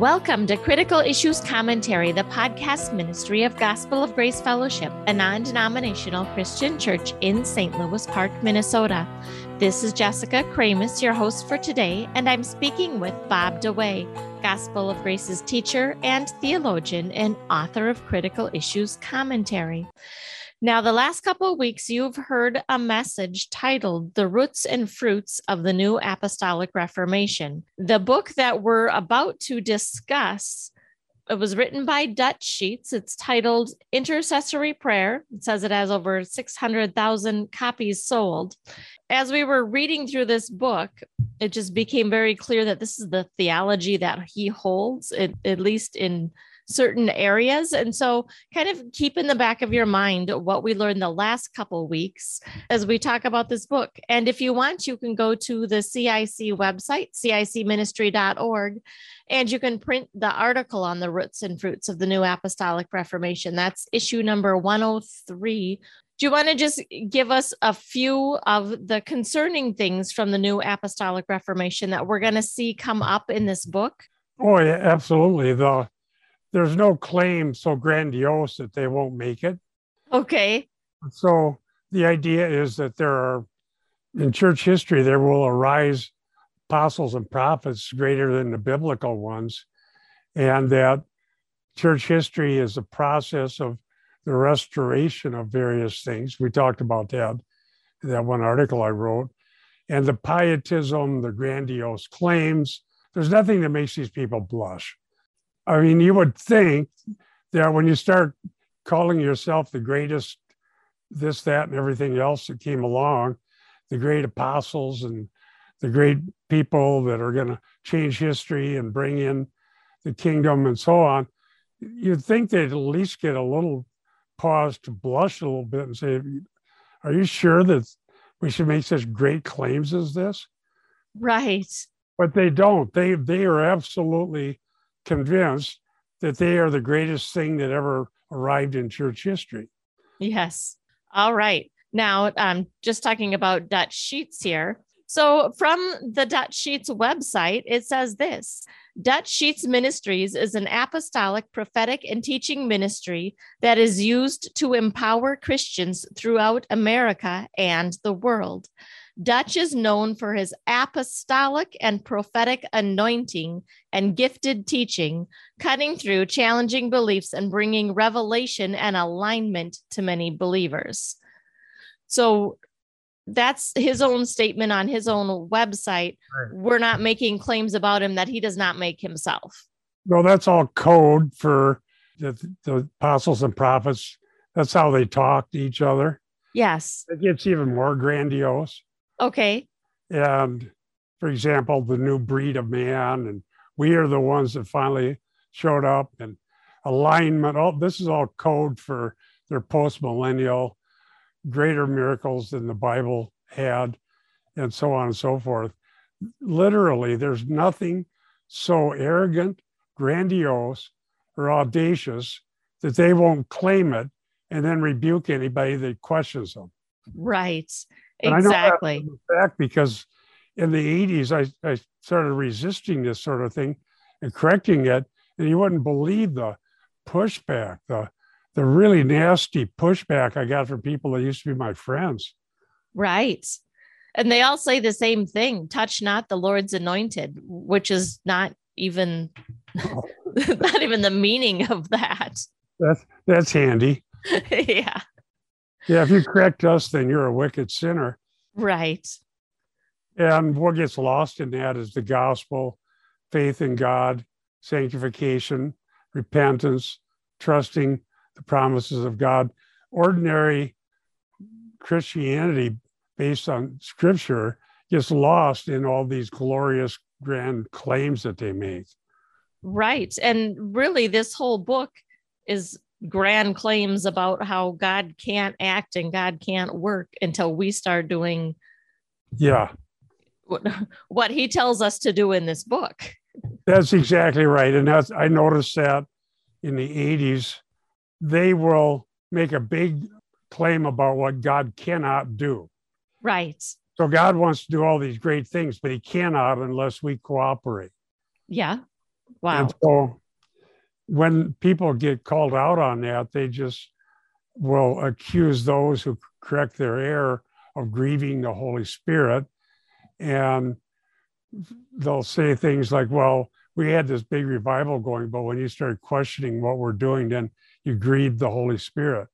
Welcome to Critical Issues Commentary, the podcast ministry of Gospel of Grace Fellowship, a non denominational Christian church in St. Louis Park, Minnesota. This is Jessica Kramasz, your host for today, and I'm speaking with Bob DeWaay, Gospel of Grace's teacher and theologian and author of Critical Issues Commentary. Now, the last couple of weeks, you've heard a message titled The Roots and Fruits of the New Apostolic Reformation. The book that we're about to discuss it was written by Dutch Sheets. It's titled Intercessory Prayer. It says it has over 600,000 copies sold. As we were reading through this book, it just became very clear that this is the theology that he holds, at, at least in certain areas. And so, kind of keep in the back of your mind what we learned the last couple weeks as we talk about this book. And if you want, you can go to the CIC website, cicministry.org, and you can print the article on the roots and fruits of the New Apostolic Reformation. That's issue number 103 do you want to just give us a few of the concerning things from the new apostolic reformation that we're going to see come up in this book oh yeah absolutely the there's no claim so grandiose that they won't make it. Okay. So the idea is that there are, in church history, there will arise apostles and prophets greater than the biblical ones, and that church history is a process of the restoration of various things. We talked about that that one article I wrote. And the pietism, the grandiose claims, there's nothing that makes these people blush. I mean, you would think that when you start calling yourself the greatest, this, that, and everything else that came along, the great apostles and the great people that are going to change history and bring in the kingdom and so on, you'd think they'd at least get a little pause to blush a little bit and say, Are you sure that we should make such great claims as this? Right. But they don't. They they are absolutely convinced that they are the greatest thing that ever arrived in church history. Yes. All right. Now, I'm just talking about Dutch Sheets here. So, from the Dutch Sheets website, it says this Dutch Sheets Ministries is an apostolic, prophetic, and teaching ministry that is used to empower Christians throughout America and the world. Dutch is known for his apostolic and prophetic anointing and gifted teaching, cutting through challenging beliefs and bringing revelation and alignment to many believers. So that's his own statement on his own website. Right. We're not making claims about him that he does not make himself. Well, that's all code for the, the apostles and prophets. That's how they talk to each other. Yes. It gets even more grandiose. Okay. And for example, the new breed of man, and we are the ones that finally showed up, and alignment. All this is all code for their post millennial greater miracles than the Bible had, and so on and so forth. Literally, there's nothing so arrogant, grandiose, or audacious that they won't claim it and then rebuke anybody that questions them. Right. And exactly. Fact because in the 80s, I, I started resisting this sort of thing and correcting it. And you wouldn't believe the pushback, the the really nasty pushback I got from people that used to be my friends. Right. And they all say the same thing touch not the Lord's anointed, which is not even oh. not even the meaning of that. That's that's handy. yeah. Yeah, if you correct us, then you're a wicked sinner. Right. And what gets lost in that is the gospel, faith in God, sanctification, repentance, trusting the promises of God. Ordinary Christianity based on scripture gets lost in all these glorious grand claims that they make. Right. And really, this whole book is grand claims about how God can't act and God can't work until we start doing yeah what, what he tells us to do in this book. That's exactly right. And that's I noticed that in the 80s, they will make a big claim about what God cannot do. Right. So God wants to do all these great things, but he cannot unless we cooperate. Yeah. Wow. And so when people get called out on that, they just will accuse those who correct their error of grieving the Holy Spirit. And they'll say things like, well, we had this big revival going, but when you start questioning what we're doing, then you grieve the Holy Spirit.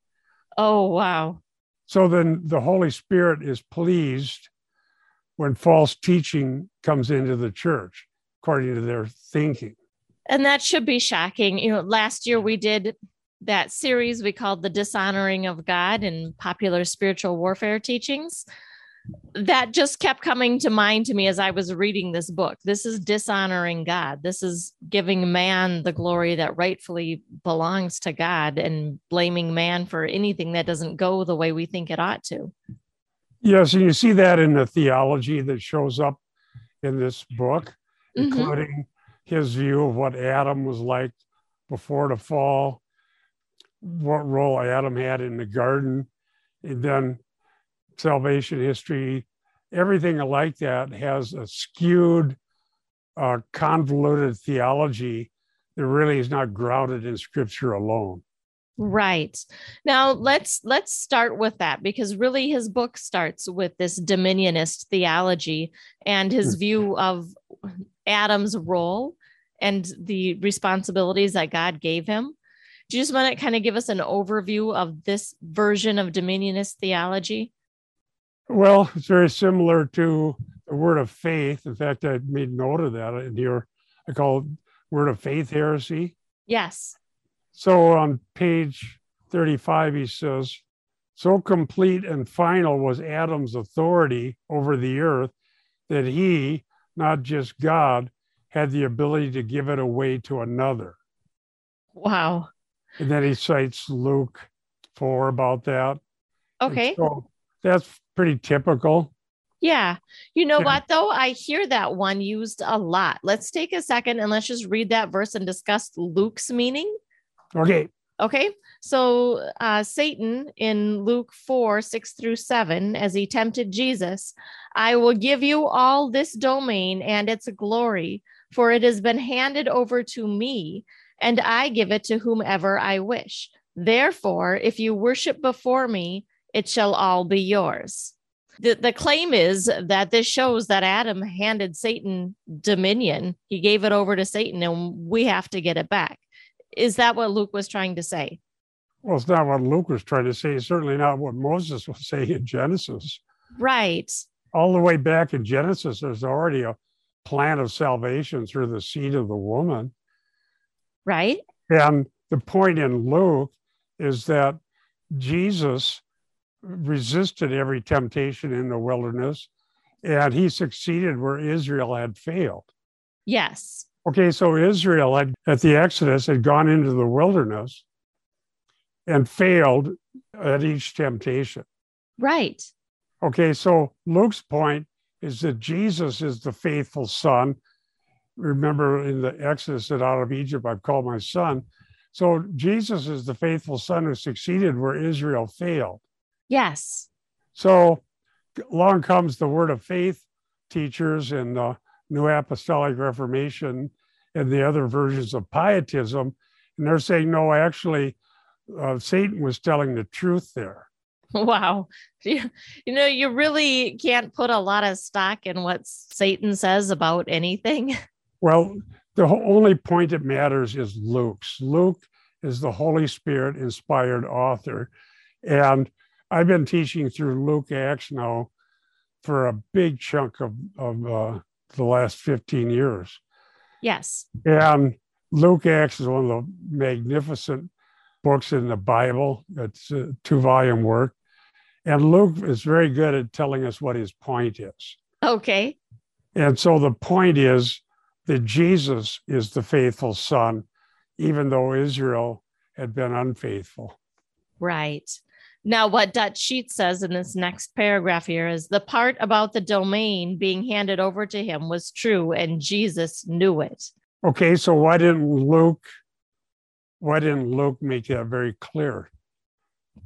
Oh, wow. So then the Holy Spirit is pleased when false teaching comes into the church, according to their thinking. And that should be shocking. You know, last year we did that series we called The Dishonoring of God and Popular Spiritual Warfare Teachings that just kept coming to mind to me as I was reading this book. This is dishonoring God. This is giving man the glory that rightfully belongs to God and blaming man for anything that doesn't go the way we think it ought to. Yes, and you see that in the theology that shows up in this book, Mhm. including his view of what Adam was like before the fall, what role Adam had in the garden, and then salvation history, everything like that has a skewed, uh, convoluted theology that really is not grounded in scripture alone. Right. Now let's let's start with that because really his book starts with this dominionist theology and his Hmm. view of Adam's role and the responsibilities that God gave him. Do you just want to kind of give us an overview of this version of dominionist theology? Well, it's very similar to the word of faith. In fact, I made note of that in here. I call it word of faith heresy. Yes. So on page 35, he says, So complete and final was Adam's authority over the earth that he, not just God, had the ability to give it away to another. Wow. And then he cites Luke 4 about that. And Okay. so that's pretty typical. Yeah. You know Yeah. what, though? I hear that one used a lot. Let's take a second and let's just read that verse and discuss Luke's meaning. Okay. Okay. So, uh, Satan in Luke 4 6 through 7, as he tempted Jesus, I will give you all this domain and its glory, for it has been handed over to me, and I give it to whomever I wish. Therefore, if you worship before me, it shall all be yours. The, the claim is that this shows that Adam handed Satan dominion. He gave it over to Satan, and we have to get it back. Is that what Luke was trying to say? Well, it's not what Luke was trying to say. It's certainly not what Moses was saying in Genesis. Right. All the way back in Genesis, there's already a plan of salvation through the seed of the woman. Right. And the point in Luke is that Jesus resisted every temptation in the wilderness and he succeeded where Israel had failed. Yes. Okay, so Israel had, at the Exodus had gone into the wilderness and failed at each temptation. Right. Okay, so Luke's point is that Jesus is the faithful son. Remember in the Exodus that out of Egypt I've called my son. So Jesus is the faithful son who succeeded where Israel failed. Yes. So along comes the word of faith teachers and the New Apostolic Reformation and the other versions of pietism. And they're saying, no, actually, uh, Satan was telling the truth there. Wow. You, you know, you really can't put a lot of stock in what Satan says about anything. Well, the only point that matters is Luke's. Luke is the Holy Spirit inspired author. And I've been teaching through Luke Acts now for a big chunk of, of uh, the last 15 years. Yes. And Luke Acts is one of the magnificent books in the Bible. It's a two volume work. And Luke is very good at telling us what his point is. Okay. And so the point is that Jesus is the faithful son, even though Israel had been unfaithful. Right. Now, what Dutch Sheet says in this next paragraph here is the part about the domain being handed over to him was true, and Jesus knew it. Okay, so why didn't Luke why didn't Luke make that very clear?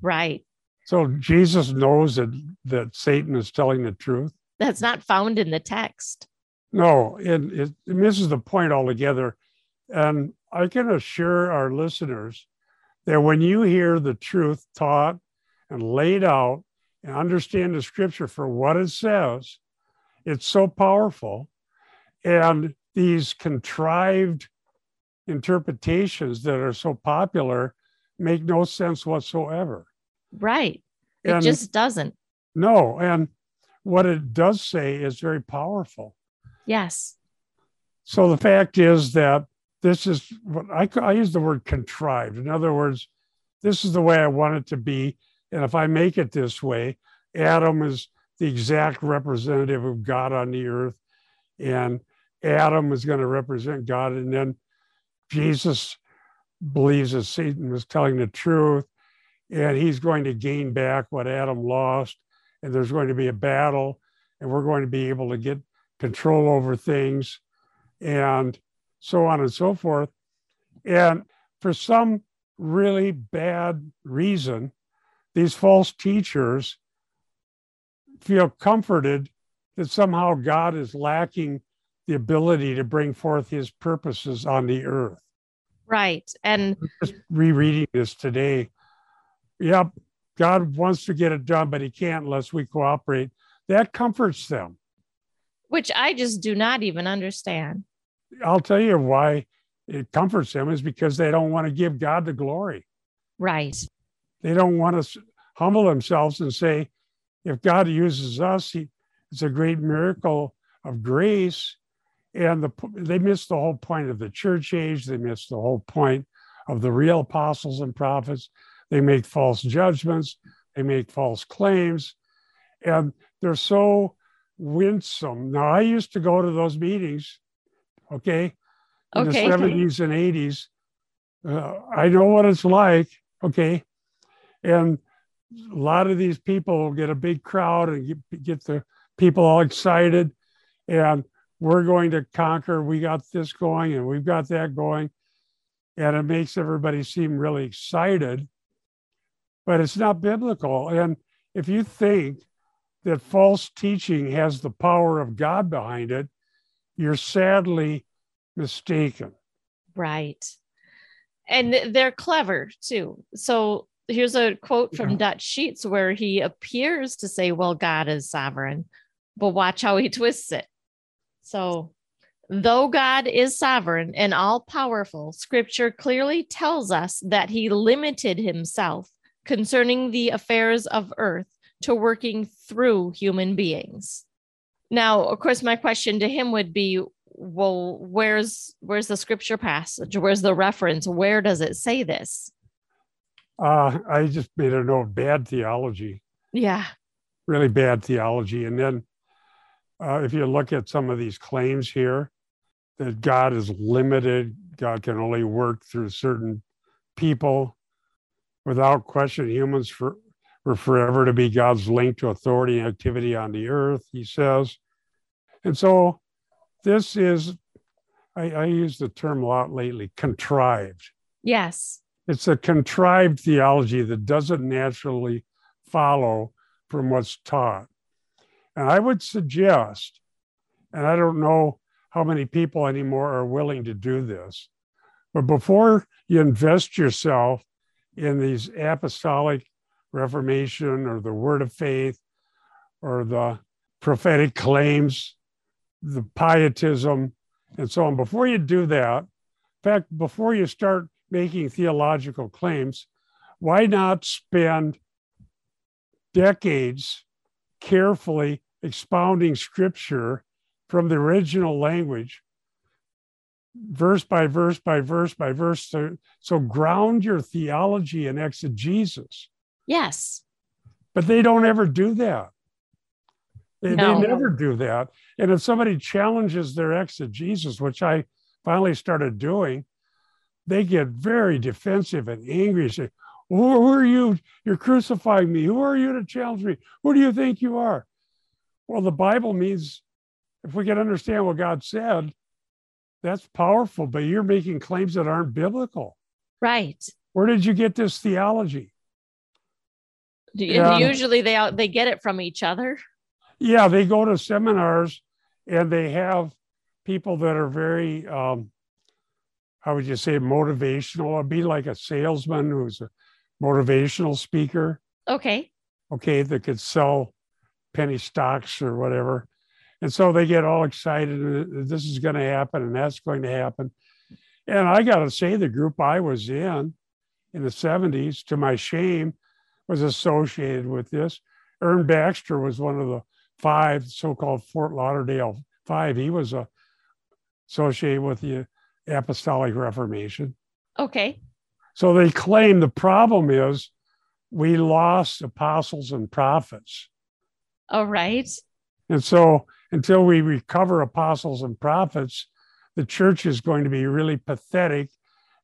Right. So Jesus knows that that Satan is telling the truth. That's not found in the text. No, it, it, it misses the point altogether. And I can assure our listeners that when you hear the truth taught and laid out and understand the scripture for what it says, it's so powerful. And these contrived interpretations that are so popular make no sense whatsoever. Right. It And- just doesn't. No. And what it does say is very powerful. Yes. So the fact is that this is what I, I use the word contrived. In other words, this is the way I want it to be. And if I make it this way, Adam is the exact representative of God on the earth. And Adam is going to represent God. And then Jesus believes that Satan was telling the truth. And he's going to gain back what Adam lost. And there's going to be a battle. And we're going to be able to get control over things and so on and so forth. And for some really bad reason, these false teachers feel comforted that somehow God is lacking the ability to bring forth his purposes on the earth. Right. And Just rereading this today. Yep, God wants to get it done, but he can't unless we cooperate. That comforts them. which I just do not even understand. I'll tell you why it comforts them is because they don't want to give God the glory. Right. They don't want to humble themselves and say, if God uses us, he, it's a great miracle of grace. And the, they miss the whole point of the church age. They miss the whole point of the real apostles and prophets. They make false judgments. They make false claims. And they're so winsome. Now, I used to go to those meetings, okay, in Okay. the 70s and 80s. Uh, I know what it's like, okay. And a lot of these people get a big crowd and get, get the people all excited. And we're going to conquer. We got this going and we've got that going. And it makes everybody seem really excited, but it's not biblical. And if you think that false teaching has the power of God behind it, you're sadly mistaken. Right. And they're clever too. So here's a quote from Yeah. Dutch Sheets where he appears to say, Well, God is sovereign, but watch how he twists it. So, though God is sovereign and all powerful, scripture clearly tells us that he limited himself concerning the affairs of earth to working through human beings. Now, of course, my question to him would be, well, where's where's the scripture passage? Where's the reference? Where does it say this? Uh, I just made a note bad theology, Yeah. really bad theology. And then uh, if you look at some of these claims here that God is limited, God can only work through certain people. Without question, humans for, were forever to be God's link to authority and activity on the earth, he says. And so this is, I, I use the term a lot lately, contrived. Yes. It's a contrived theology that doesn't naturally follow from what's taught. And I would suggest, and I don't know how many people anymore are willing to do this, but before you invest yourself in these apostolic reformation or the word of faith or the prophetic claims, the pietism, and so on, before you do that, in fact, before you start making theological claims, why not spend decades carefully expounding scripture from the original language, verse by verse by verse by verse? So, so ground your theology in exegesis. Yes. But they don't ever do that. They, No. they never do that. And if somebody challenges their exegesis, which I finally started doing, they get very defensive and angry. And Say, who, who are you? You're crucifying me. Who are you to challenge me? Who do you think you are? Well, the Bible means if we can understand what God said, that's powerful, but you're making claims that aren't biblical. Right. Where did you get this theology? Yeah. Usually they they get it from each other. Yeah, they go to seminars and they have people that are very um, how would you say, motivational? It'd be like a salesman who's a motivational speaker. Okay. Okay, that could sell penny stocks or whatever. And so they get all excited. This is going to happen and that's going to happen. And I got to say, the group I was in in the 70s, to my shame, was associated with this. Ern Baxter was one of the five so called Fort Lauderdale Five. He was a, associated with the Apostolic Reformation. Okay. So they claim the problem is we lost apostles and prophets. All right. And so until we recover apostles and prophets, the church is going to be really pathetic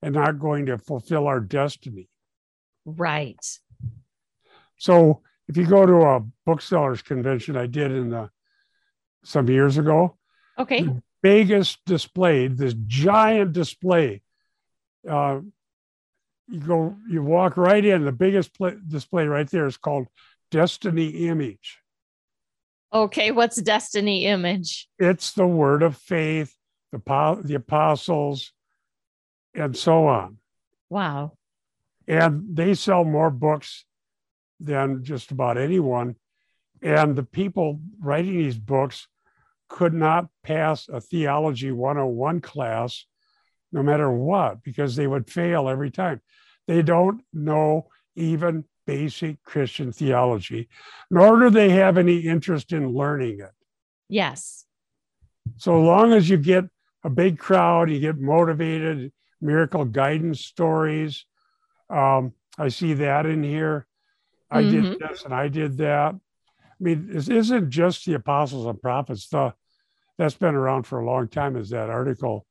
and not going to fulfill our destiny. Right. So if you go to a booksellers convention I did in the some years ago, okay, biggest display, this giant display. Uh, you go, you walk right in. The biggest pl- display right there is called Destiny Image. Okay, what's Destiny Image? It's the Word of Faith, the the apostles, and so on. Wow. And they sell more books than just about anyone. And the people writing these books could not pass a theology 101 class no matter what, because they would fail every time. They don't know even basic Christian theology, nor do they have any interest in learning it. Yes. So long as you get a big crowd, you get motivated, miracle guidance stories. Um, I see that in here. I mm-hmm. did this and I did that. I mean, this isn't just the apostles and prophets. The that's been around for a long time. Is that article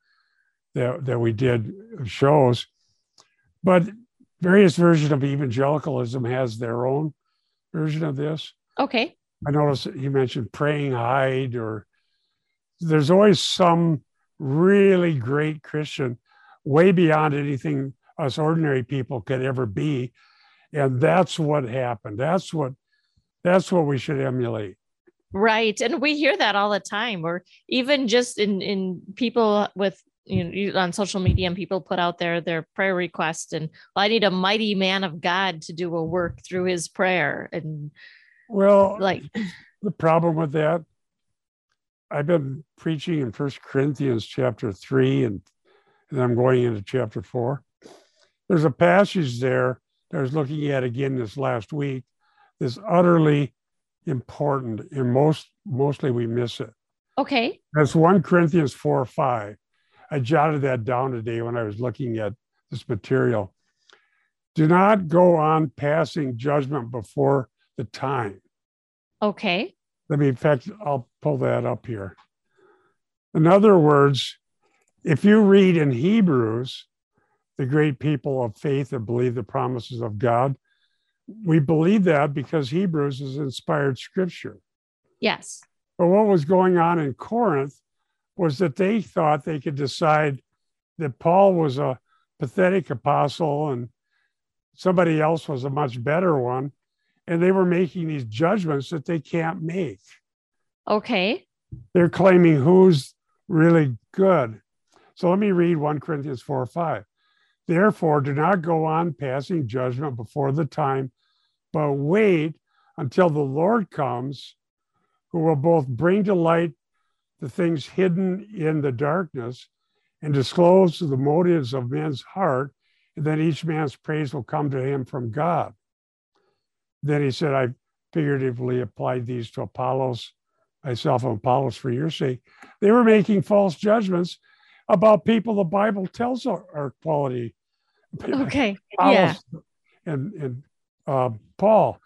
that that we did uh, shows, but various versions of evangelicalism has their own version of this. Okay. I noticed you mentioned praying Hyde, or there's always some really great Christian, way beyond anything us ordinary people could ever be and that's what happened that's what that's what we should emulate. Right. And we hear that all the time or even just in in people with you know on social media and people put out there their prayer request and well, i need a mighty man of god to do a work through his prayer and well like the problem with that i've been preaching in first corinthians chapter 3 and, and i'm going into chapter 4 there's a passage there that I was looking at again this last week, is utterly important, and most mostly we miss it. Okay. That's 1 Corinthians 4 or 5. I jotted that down today when I was looking at this material. Do not go on passing judgment before the time. Okay. Let me, in fact, I'll pull that up here. In other words, if you read in Hebrews, the great people of faith that believe the promises of God. We believe that because Hebrews is inspired scripture. Yes. But what was going on in Corinth was that they thought they could decide that Paul was a pathetic apostle and somebody else was a much better one. And they were making these judgments that they can't make. Okay. They're claiming who's really good. So let me read 1 Corinthians 4 or 5. Therefore, do not go on passing judgment before the time, but wait until the Lord comes, who will both bring to light the things hidden in the darkness and disclose the motives of men's heart, and then each man's praise will come to him from God. Then he said, I figuratively applied these to Apollos, myself and Apollos for your sake. They were making false judgments about people the Bible tells are, are quality. Okay. yeah. And and uh, Paul,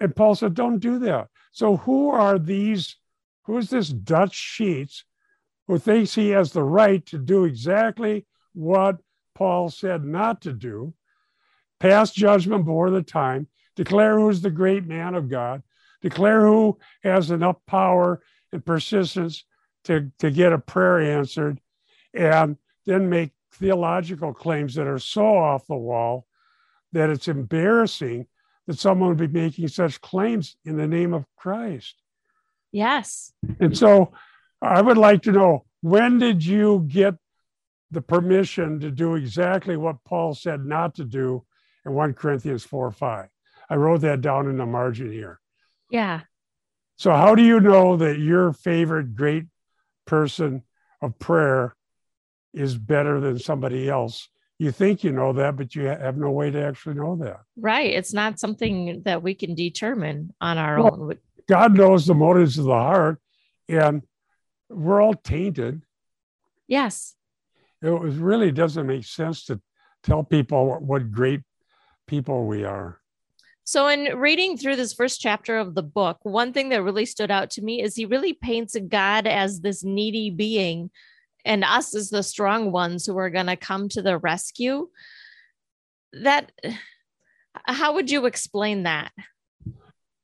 and Paul said, "Don't do that." So who are these? Who is this Dutch Sheets who thinks he has the right to do exactly what Paul said not to do? Pass judgment before the time. Declare who's the great man of God. Declare who has enough power and persistence to, to get a prayer answered and then make theological claims that are so off the wall that it's embarrassing that someone would be making such claims in the name of Christ. Yes. And so I would like to know when did you get the permission to do exactly what Paul said not to do in 1 Corinthians 4 5. I wrote that down in the margin here. Yeah. So, how do you know that your favorite great person of prayer is better than somebody else? You think you know that, but you have no way to actually know that. Right. It's not something that we can determine on our Well, own. God knows the motives of the heart, and we're all tainted. Yes. It was- really doesn't make sense to tell people what, what great people we are. So, in reading through this first chapter of the book, one thing that really stood out to me is he really paints God as this needy being and us as the strong ones who are going to come to the rescue. That, how would you explain that?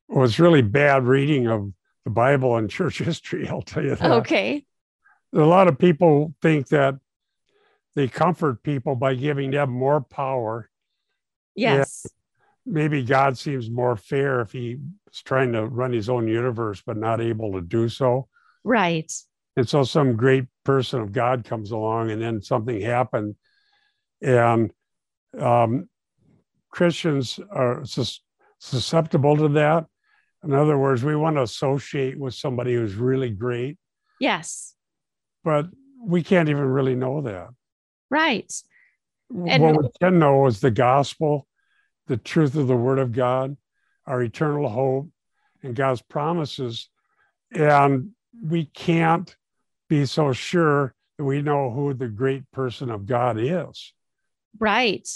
Well, it's really bad reading of the Bible and church history, I'll tell you that. Okay. A lot of people think that they comfort people by giving them more power. Yes. Maybe God seems more fair if he's trying to run his own universe, but not able to do so. Right. And so some great person of God comes along and then something happened. And um, Christians are sus- susceptible to that. In other words, we want to associate with somebody who's really great, Yes. but we can't even really know that. Right. And- what we can know is the gospel, the truth of the word of God, our eternal hope, and God's promises. And we can't be so sure that we know who the great person of God is. Right.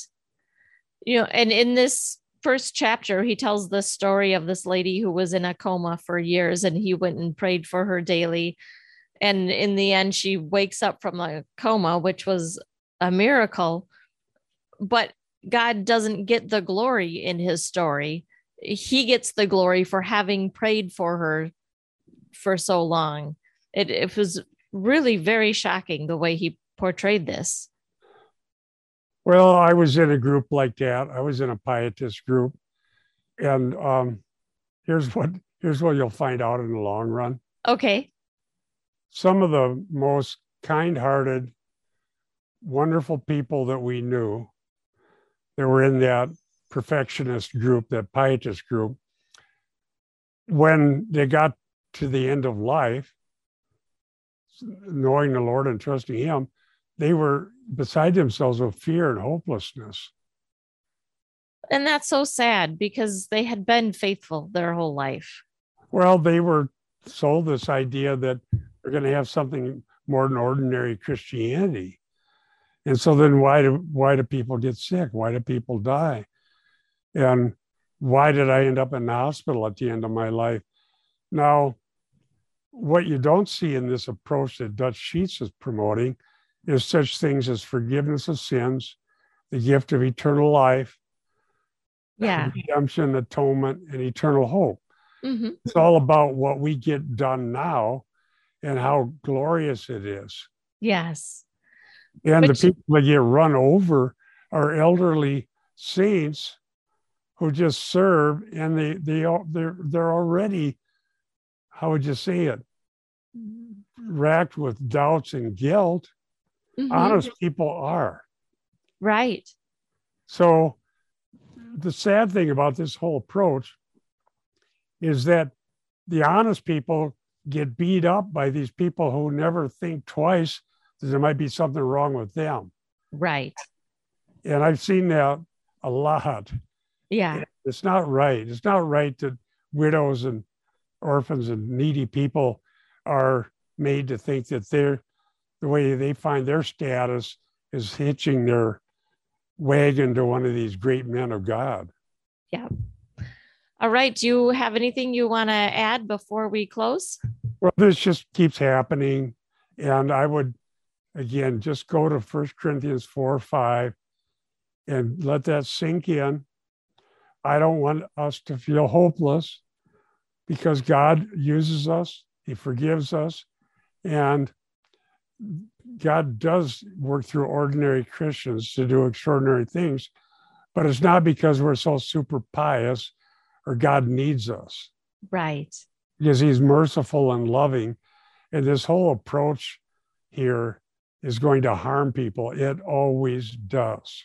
You know, and in this first chapter, he tells the story of this lady who was in a coma for years and he went and prayed for her daily. And in the end, she wakes up from a coma, which was a miracle. But God doesn't get the glory in his story. He gets the glory for having prayed for her for so long. It, it was really very shocking the way he portrayed this. Well, I was in a group like that. I was in a pietist group. And um, here's what here's what you'll find out in the long run. Okay. Some of the most kind-hearted, wonderful people that we knew that were in that perfectionist group, that pietist group, when they got to the end of life, knowing the Lord and trusting Him, they were beside themselves with fear and hopelessness. And that's so sad because they had been faithful their whole life. Well, they were sold this idea that they're going to have something more than ordinary Christianity. And so then why do why do people get sick? Why do people die? And why did I end up in the hospital at the end of my life? Now, what you don't see in this approach that Dutch Sheets is promoting is such things as forgiveness of sins, the gift of eternal life, Yeah. redemption, atonement, and eternal hope. hmm It's all about what we get done now and how glorious it is. Yes. And Which- the people that get run over are elderly saints who just serve and they they all they're they're already how would you say it racked with doubts and guilt Mhm. honest people are Right. so the sad thing about this whole approach is that the honest people get beat up by these people who never think twice that there might be something wrong with them Right. and i've seen that a lot Yeah. it's not right it's not right that widows and orphans and needy people are made to think that they're the way they find their status is hitching their wagon to one of these great men of god Yeah. All right. Do you have anything you want to add before we close? Well, this just keeps happening. And I would, again, just go to First Corinthians 4 5 and let that sink in. I don't want us to feel hopeless because God uses us, He forgives us, and God does work through ordinary Christians to do extraordinary things. But it's not because we're so super pious or God needs us Right. because he's merciful and loving. And this whole approach here is going to harm people. It always does.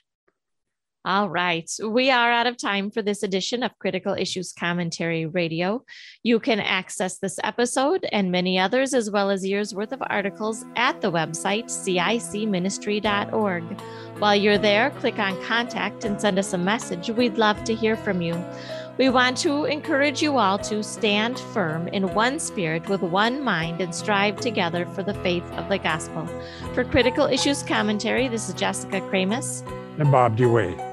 All right. We are out of time for this edition of Critical Issues Commentary Radio. You can access this episode and many others, as well as years worth of articles, at the website cicministry.org. While you're there, click on contact and send us a message. We'd love to hear from you. We want to encourage you all to stand firm in one spirit with one mind and strive together for the faith of the gospel. For Critical Issues Commentary, this is Jessica Kramasz and Bob DeWaay.